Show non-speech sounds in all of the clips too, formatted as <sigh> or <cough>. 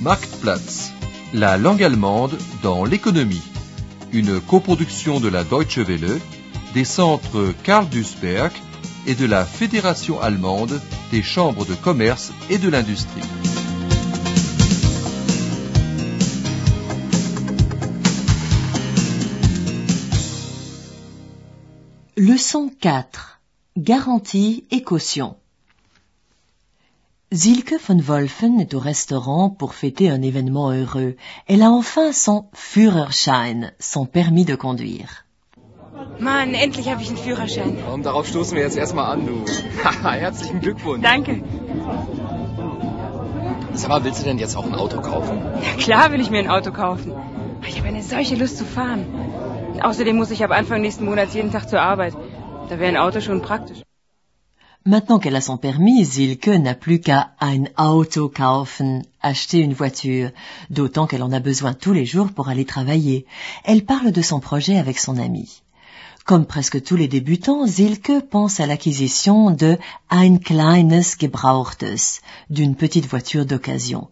Marktplatz, la langue allemande dans l'économie. Une coproduction de la Deutsche Welle, des centres Karl Duisberg et de la Fédération allemande des chambres de commerce et de l'industrie. Leçon 4. Garantie et caution. Silke von Wolfen est au restaurant pour fêter un événement heureux. Elle a enfin son Führerschein, son permis de conduire. Mann, endlich habe ich einen Führerschein. Und darauf stoßen wir jetzt erstmal an, du. Haha, <laughs> Herzlichen Glückwunsch. Danke. Sag mal, willst du denn jetzt auch ein Auto kaufen? Na klar will ich mir ein Auto kaufen. Ich habe eine solche Lust zu fahren. Außerdem muss ich ab Anfang nächsten Monats jeden Tag zur Arbeit. Da wäre ein Auto schon praktisch. Maintenant qu'elle a son permis, Silke n'a plus qu'à ein Auto kaufen, acheter une voiture, d'autant qu'elle en a besoin tous les jours pour aller travailler. Elle parle de son projet avec son ami. Comme presque tous les débutants, Silke pense à l'acquisition de ein kleines Gebrauchtes, d'une petite voiture d'occasion.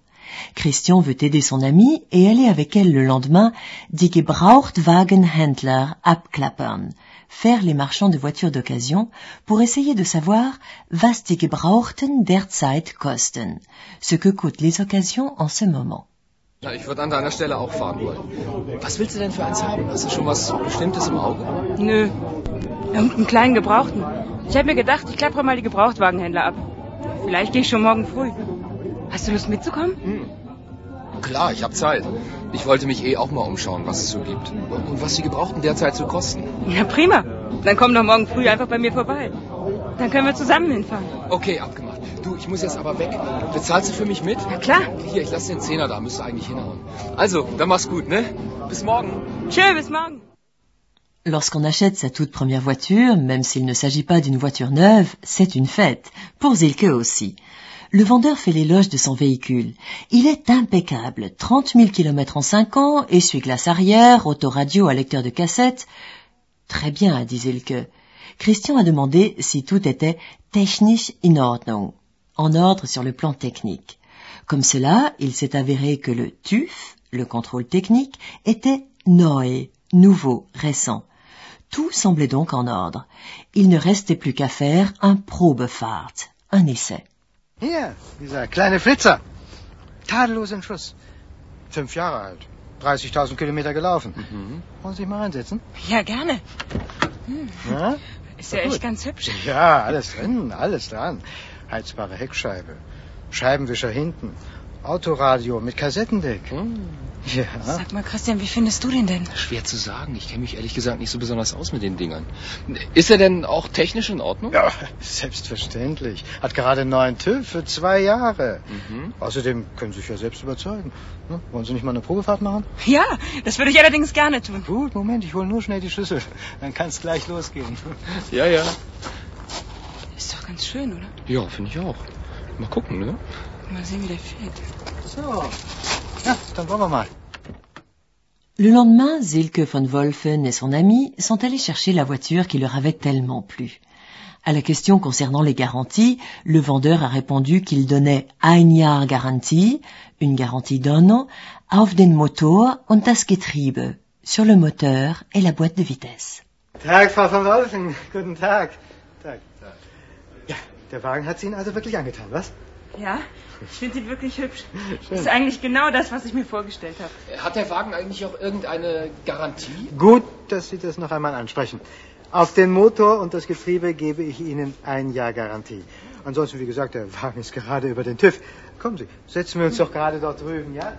Christian veut aider son ami et aller avec elle le lendemain die Gebrauchtwagenhändler abklappern, faire les marchands de voitures d'occasion pour essayer de savoir was die Gebrauchten derzeit kosten, ce que coûtent les occasions en ce moment. Ja, ich würde an deiner Stelle auch fahren wollen. Was willst du denn für eins haben? Hast du schon was Bestimmtes im Auge? Nö. Irgendeinen kleinen Gebrauchten. Ich habe mir gedacht, ich klappere mal die Gebrauchtwagenhändler ab. Vielleicht gehe ich schon morgen früh. Hast du Lust mitzukommen? Klar, ich habe Zeit. Ich wollte mich eh auch mal umschauen, was es so gibt. Und was die Gebrauchten derzeit so kosten. Ja, prima. Dann komm doch morgen früh einfach bei mir vorbei. Dann können wir zusammen hinfahren. Okay, abgemacht. Du, ich muss jetzt aber weg. Bezahlst du für mich mit? Na klar. Hier, ich lasse den Zehner da, müsste eigentlich hinhauen. Also, dann mach's gut, ne? Bis morgen. Tschö, bis morgen. Lorsqu'on achète sa toute première voiture, même s'il ne s'agit pas d'une voiture neuve, c'est une fête. Pour Zilke aussi. Le vendeur fait l'éloge de son véhicule. Il est impeccable. 30 000 km en 5 ans, essuie-glace arrière, autoradio à lecteur de cassette. Très bien, dit Zilke. Christian a demandé si tout était technisch in Ordnung, en ordre sur le plan technique. Comme cela, il s'est avéré que le TÜV, le contrôle technique, était neu, nouveau, récent. Tout semblait donc en ordre. Il ne restait plus qu'à faire un Probefahrt, un essai. Hier, dieser kleine Flitzer. Tadellos im Schuss. Fünf Jahre alt. 30.000 Kilometer gelaufen. Wollen Sie sich mal reinsetzen? Ja, gerne. Ja? Ist ja echt ganz hübsch. Ja, alles drin, alles dran. Heizbare Heckscheibe. Scheibenwischer hinten. Autoradio mit Kassettendeck. Ja. Sag mal, Christian, wie findest du den denn? Schwer zu sagen. Ich kenne mich ehrlich gesagt nicht so besonders aus mit den Dingern. Ist er denn auch technisch in Ordnung? Ja, <laughs> selbstverständlich. Hat gerade einen neuen TÜV für zwei Jahre. Mhm. Außerdem können Sie sich ja selbst überzeugen. Ne? Wollen Sie nicht mal eine Probefahrt machen? Ja, das würde ich allerdings gerne tun. Gut, Moment, ich hole nur schnell die Schlüssel. Dann kann es gleich losgehen. <laughs> Ja, ja. Ist doch ganz schön, oder? Ja, finde ich auch. Mal gucken, ne? Mal sehen, wie der fährt. Le lendemain, Silke von Wolfen et son ami sont allés chercher la voiture qui leur avait tellement plu. À la question concernant les garanties, le vendeur a répondu qu'il donnait ein Jahr Garantie, une garantie d'un an, auf den Motor und das Getriebe, sur le moteur et la boîte de vitesse. Tag, Frau von Wolfen. Guten Tag. Ja, der Wagen hat Sie wirklich angetan, was? Ja, ich finde ihn wirklich hübsch. <laughs> Ist eigentlich genau das, was ich mir vorgestellt habe. Hat der Wagen eigentlich auch irgendeine Garantie? Gut, dass Sie das noch einmal ansprechen. Auf den Motor und das Getriebe gebe ich Ihnen ein Jahr Garantie. Ansonsten, wie gesagt, der Wagen ist gerade über den TÜV. Kommen Sie, setzen wir uns doch gerade dort drüben, ja?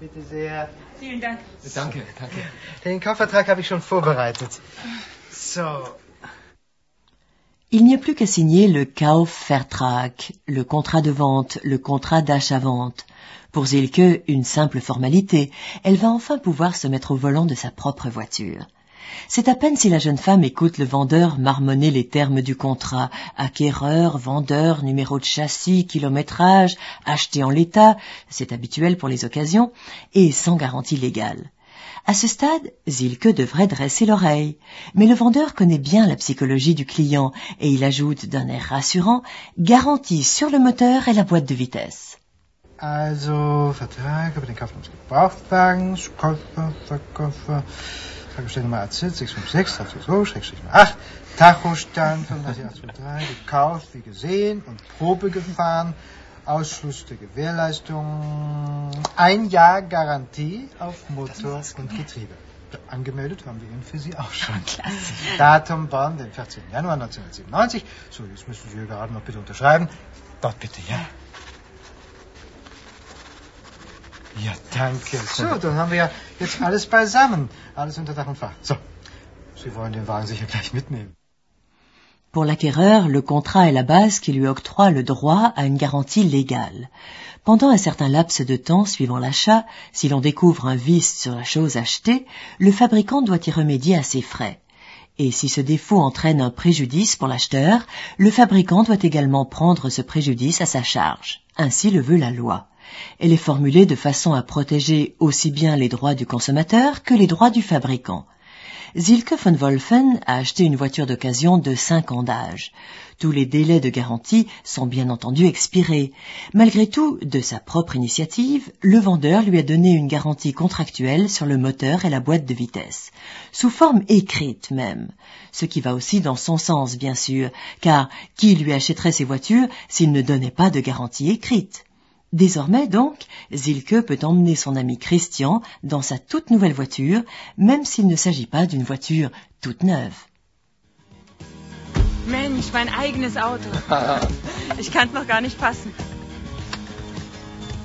Bitte sehr. Vielen Dank. Danke, danke. Den Kaufvertrag habe ich schon vorbereitet. So. Il n'y a plus qu'à signer le Kaufvertrag, le contrat de vente, le contrat d'achat-vente. Pour Zilke, une simple formalité. Elle va enfin pouvoir se mettre au volant de sa propre voiture. C'est à peine si la jeune femme écoute le vendeur marmonner les termes du contrat. Acquéreur, vendeur, numéro de châssis, kilométrage, acheté en l'état, c'est habituel pour les occasions, et sans garantie légale. À ce stade, Zilke devrait dresser l'oreille. Mais le vendeur connaît bien la psychologie du client et il ajoute d'un air rassurant garantie sur le moteur et la boîte de vitesse. Also, Vertrag über den Kauf eines Gebrauchtwagens, Käufer, Verkäufer, Tankstellennummer AZ 656, so, Schrägstrich 8, Tachostand 35823, gekauft, wie gesehen und Probe gefahren, Ausschluss der Gewährleistung, ein Jahr Garantie auf Motor und Getriebe. Angemeldet haben wir ihn für Sie auch schon. <laughs> Klasse. Datum Bonn, den 14. Januar 1997. So, jetzt müssen Sie hier gerade noch bitte unterschreiben. Dort bitte, ja. Ja, danke. So, dann haben wir ja jetzt alles beisammen. Alles unter Dach und Fach. So, Sie wollen den Wagen sicher gleich mitnehmen. Pour l'acquéreur, le contrat est la base qui lui octroie le droit à une garantie légale. Pendant un certain laps de temps suivant l'achat, si l'on découvre un vice sur la chose achetée, le fabricant doit y remédier à ses frais. Et si ce défaut entraîne un préjudice pour l'acheteur, le fabricant doit également prendre ce préjudice à sa charge. Ainsi le veut la loi. Elle est formulée de façon à protéger aussi bien les droits du consommateur que les droits du fabricant. Zilke von Wolfen a acheté une voiture d'occasion de 5 ans d'âge. Tous les délais de garantie sont bien entendu expirés. Malgré tout, de sa propre initiative, le vendeur lui a donné une garantie contractuelle sur le moteur et la boîte de vitesse, sous forme écrite même, ce qui va aussi dans son sens bien sûr, car qui lui achèterait ces voitures s'il ne donnait pas de garantie écrite? Désormais donc, Zilke peut emmener son ami Christian dans sa toute nouvelle voiture, même s'il ne s'agit pas d'une voiture toute neuve. Mensch, mein eigenes Auto. <laughs> Ich kann es noch gar nicht fassen.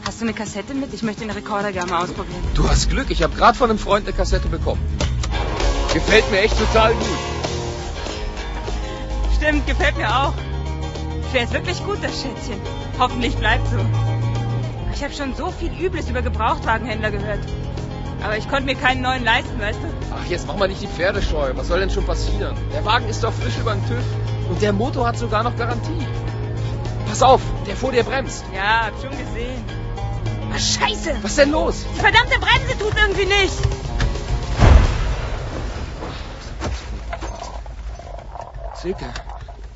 Hast du eine Kassette mit? Ich möchte den Rekorder gerne mal ausprobieren. Du hast Glück, ich habe gerade von einem Freund eine Kassette bekommen. Gefällt mir echt total gut. Stimmt, gefällt mir auch. Fährt wirklich gut, das Schätzchen. Hoffentlich bleibt so. Ich habe schon so viel Übles über Gebrauchtwagenhändler gehört. Aber ich konnte mir keinen neuen leisten, weißt du? Ach, jetzt mach mal nicht die Pferde scheu. Was soll denn schon passieren? Der Wagen ist doch frisch über den TÜV. Und der Motor hat sogar noch Garantie. Pass auf, der vor dir bremst. Ja, hab schon gesehen. Ah, scheiße! Was ist denn los? Die verdammte Bremse tut irgendwie nicht. Silke,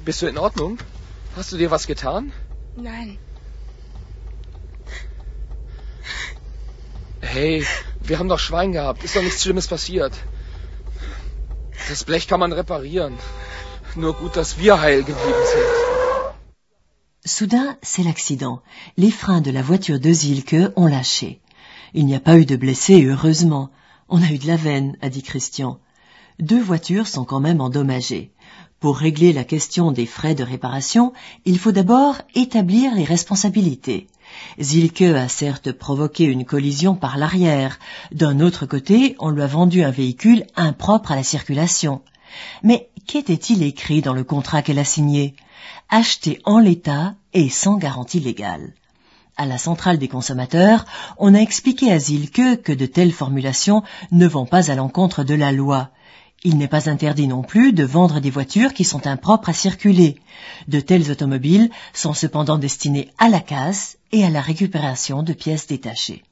bist du in Ordnung? Hast du dir was getan? Nein. Hey, wir haben doch Schwein gehabt. Ist doch nichts Schlimmes passiert. Das Blech kann man reparieren. Nur gut, dass wir heil geblieben sind. Soudain, c'est l'accident. Les freins de la voiture de Zilke ont lâché. Il n'y a pas eu de blessés, heureusement. On a eu de la veine, a dit Christian. Deux voitures sont quand même endommagées. Pour régler la question des frais de réparation, il faut d'abord établir les responsabilités. Zilke a certes provoqué une collision par l'arrière. D'un autre côté, on lui a vendu un véhicule impropre à la circulation. Mais qu'était-il écrit dans le contrat qu'elle a signé? Acheté en l'état et sans garantie légale. À la centrale des consommateurs, on a expliqué à Zilke que de telles formulations ne vont pas à l'encontre de la loi. Il n'est pas interdit non plus de vendre des voitures qui sont impropres à circuler. De telles automobiles sont cependant destinées à la casse et à la récupération de pièces détachées.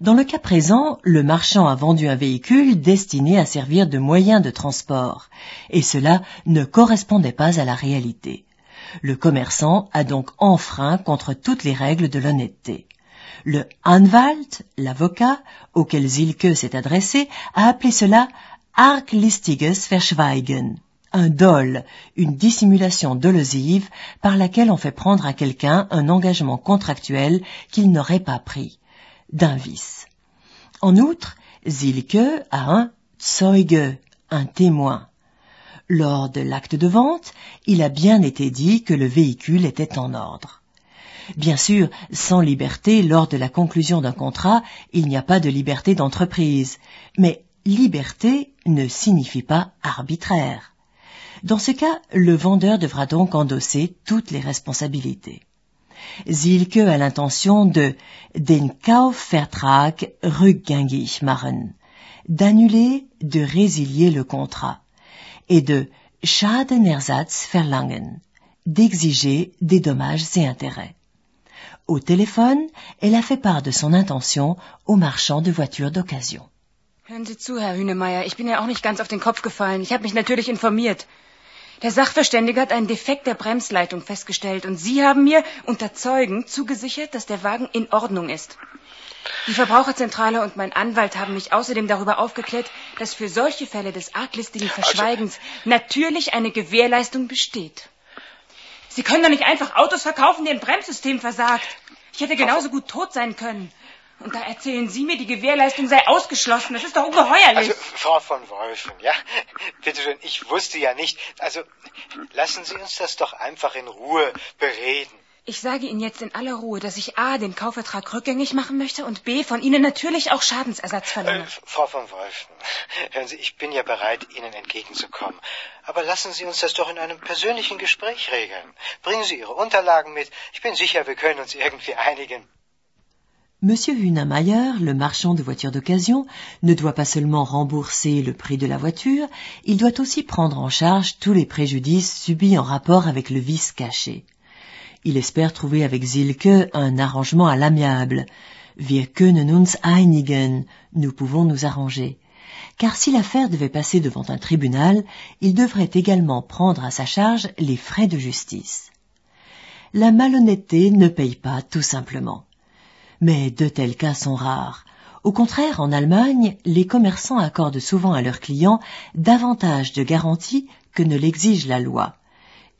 Dans le cas présent, le marchand a vendu un véhicule destiné à servir de moyen de transport, et cela ne correspondait pas à la réalité. Le commerçant a donc enfreint contre toutes les règles de l'honnêteté. Le Anwalt, l'avocat, auquel Zilke s'est adressé, a appelé cela arglistiges Verschweigen, un dol, une dissimulation dolosive par laquelle on fait prendre à quelqu'un un engagement contractuel qu'il n'aurait pas pris, d'un vice. En outre, Zilke a un Zeuge, un témoin. Lors de l'acte de vente, il a bien été dit que le véhicule était en ordre. Bien sûr, sans liberté lors de la conclusion d'un contrat, il n'y a pas de liberté d'entreprise, mais liberté ne signifie pas arbitraire. Dans ce cas, le vendeur devra donc endosser toutes les responsabilités. Zilke a l'intention de den Kaufvertrag rückgängig machen, d'annuler, de résilier le contrat, et de Schadenersatz verlangen, d'exiger des dommages et intérêts. Au téléphone, elle a fait part de son intention au marchand de voitures d'occasion. Hören Sie zu, Herr Hünemeyer. Ich bin ja auch nicht ganz auf den Kopf gefallen. Ich habe mich natürlich informiert. Der Sachverständige hat einen Defekt der Bremsleitung festgestellt und Sie haben mir unter Zeugen zugesichert, dass der Wagen in Ordnung ist. Die Verbraucherzentrale und mein Anwalt haben mich außerdem darüber aufgeklärt, dass für solche Fälle des arglistigen Also- Verschweigens natürlich eine Gewährleistung besteht. Sie können doch nicht einfach Autos verkaufen, deren Bremssystem versagt. Ich hätte genauso gut tot sein können. Und da erzählen Sie mir, die Gewährleistung sei ausgeschlossen. Das ist doch ungeheuerlich. Also, Frau von Wolfen, ja, <laughs> bitte schön, ich wusste ja nicht. Also, lassen Sie uns das doch einfach in Ruhe bereden. Ich sage Ihnen jetzt in aller Ruhe, dass ich A, den Kaufvertrag rückgängig machen möchte und B, von Ihnen natürlich auch Schadensersatz Äh, verlange. Frau von Wolfen, <laughs> hören Sie, ich bin ja bereit, Ihnen entgegenzukommen. Aber lassen Sie uns das doch in einem persönlichen Gespräch regeln. Bringen Sie Ihre Unterlagen mit. Ich bin sicher, wir können uns irgendwie einigen. Monsieur Hunemeyer, le marchand de voitures d'occasion, ne doit pas seulement rembourser le prix de la voiture, il doit aussi prendre en charge tous les préjudices subis en rapport avec le vice caché. Il espère trouver avec Zilke un arrangement à l'amiable. Wir können uns einigen. Nous pouvons nous arranger. Car si l'affaire devait passer devant un tribunal, il devrait également prendre à sa charge les frais de justice. La malhonnêteté ne paye pas tout simplement. Mais de tels cas sont rares. Au contraire, en Allemagne, les commerçants accordent souvent à leurs clients davantage de garanties que ne l'exige la loi.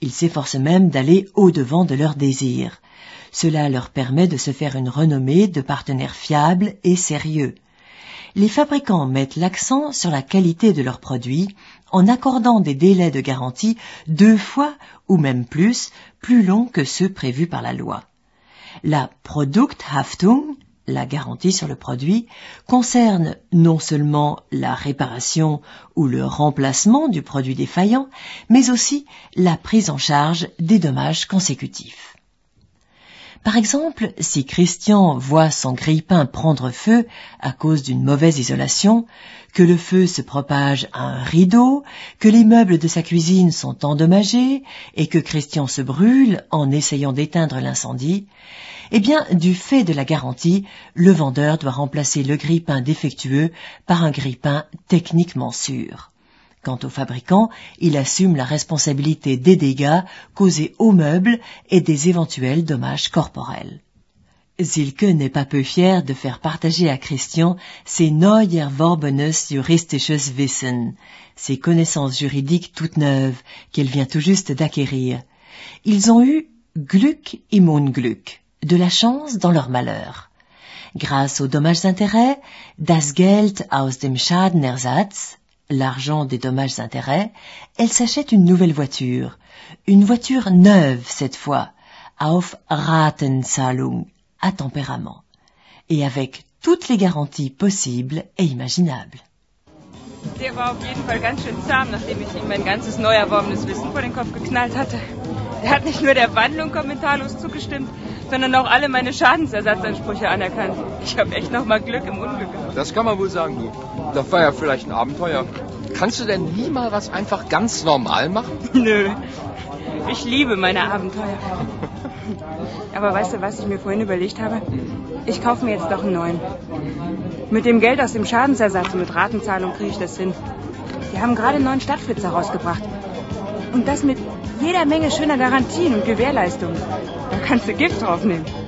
Ils s'efforcent même d'aller au-devant de leurs désirs. Cela leur permet de se faire une renommée de partenaires fiables et sérieux. Les fabricants mettent l'accent sur la qualité de leurs produits en accordant des délais de garantie deux fois ou même plus, plus longs que ceux prévus par la loi. La Produkthaftung, la garantie sur le produit, concerne non seulement la réparation ou le remplacement du produit défaillant, mais aussi la prise en charge des dommages consécutifs. Par exemple, si Christian voit son grille-pain prendre feu à cause d'une mauvaise isolation, que le feu se propage à un rideau, que les meubles de sa cuisine sont endommagés et que Christian se brûle en essayant d'éteindre l'incendie, eh bien, du fait de la garantie, le vendeur doit remplacer le grille-pain défectueux par un grille-pain techniquement sûr. Quant au fabricant, il assume la responsabilité des dégâts causés aux meubles et des éventuels dommages corporels. Silke n'est pas peu fier de faire partager à Christian ses neuer erworbenes juristisches Wissen, ses connaissances juridiques toutes neuves qu'elle vient tout juste d'acquérir. Ils ont eu Glück im Unglück, de la chance dans leur malheur. Grâce aux dommages-intérêts, das Geld aus dem Schadenersatz, l'argent des dommages-intérêts, elle s'achète une nouvelle voiture, une voiture neuve cette fois, auf Ratenzahlung, à tempérament, et avec toutes les garanties possibles et imaginables. Der war auf jeden Fall ganz schön zahm, nachdem ich ihm mein ganzes neu erworbenes Wissen vor den Kopf geknallt hatte. Er <laughs> hat nicht nur der Wandlung kommentarlos zugestimmt, sondern auch alle meine Schadensersatzansprüche anerkannt. Ich habe echt noch mal Glück im Unglück gehabt. Das kann man wohl sagen, du. Das war ja vielleicht ein Abenteuer. Kannst du denn nie mal was einfach ganz normal machen? <laughs> Nö. Ich liebe meine Abenteuer. Aber weißt du, was ich mir vorhin überlegt habe? Ich kaufe mir jetzt doch einen neuen. Mit dem Geld aus dem Schadensersatz und mit Ratenzahlung kriege ich das hin. Die haben gerade einen neuen Stadtflitzer rausgebracht. Und das mit jeder Menge schöner Garantien und Gewährleistungen. Da kannst du Gift draufnehmen.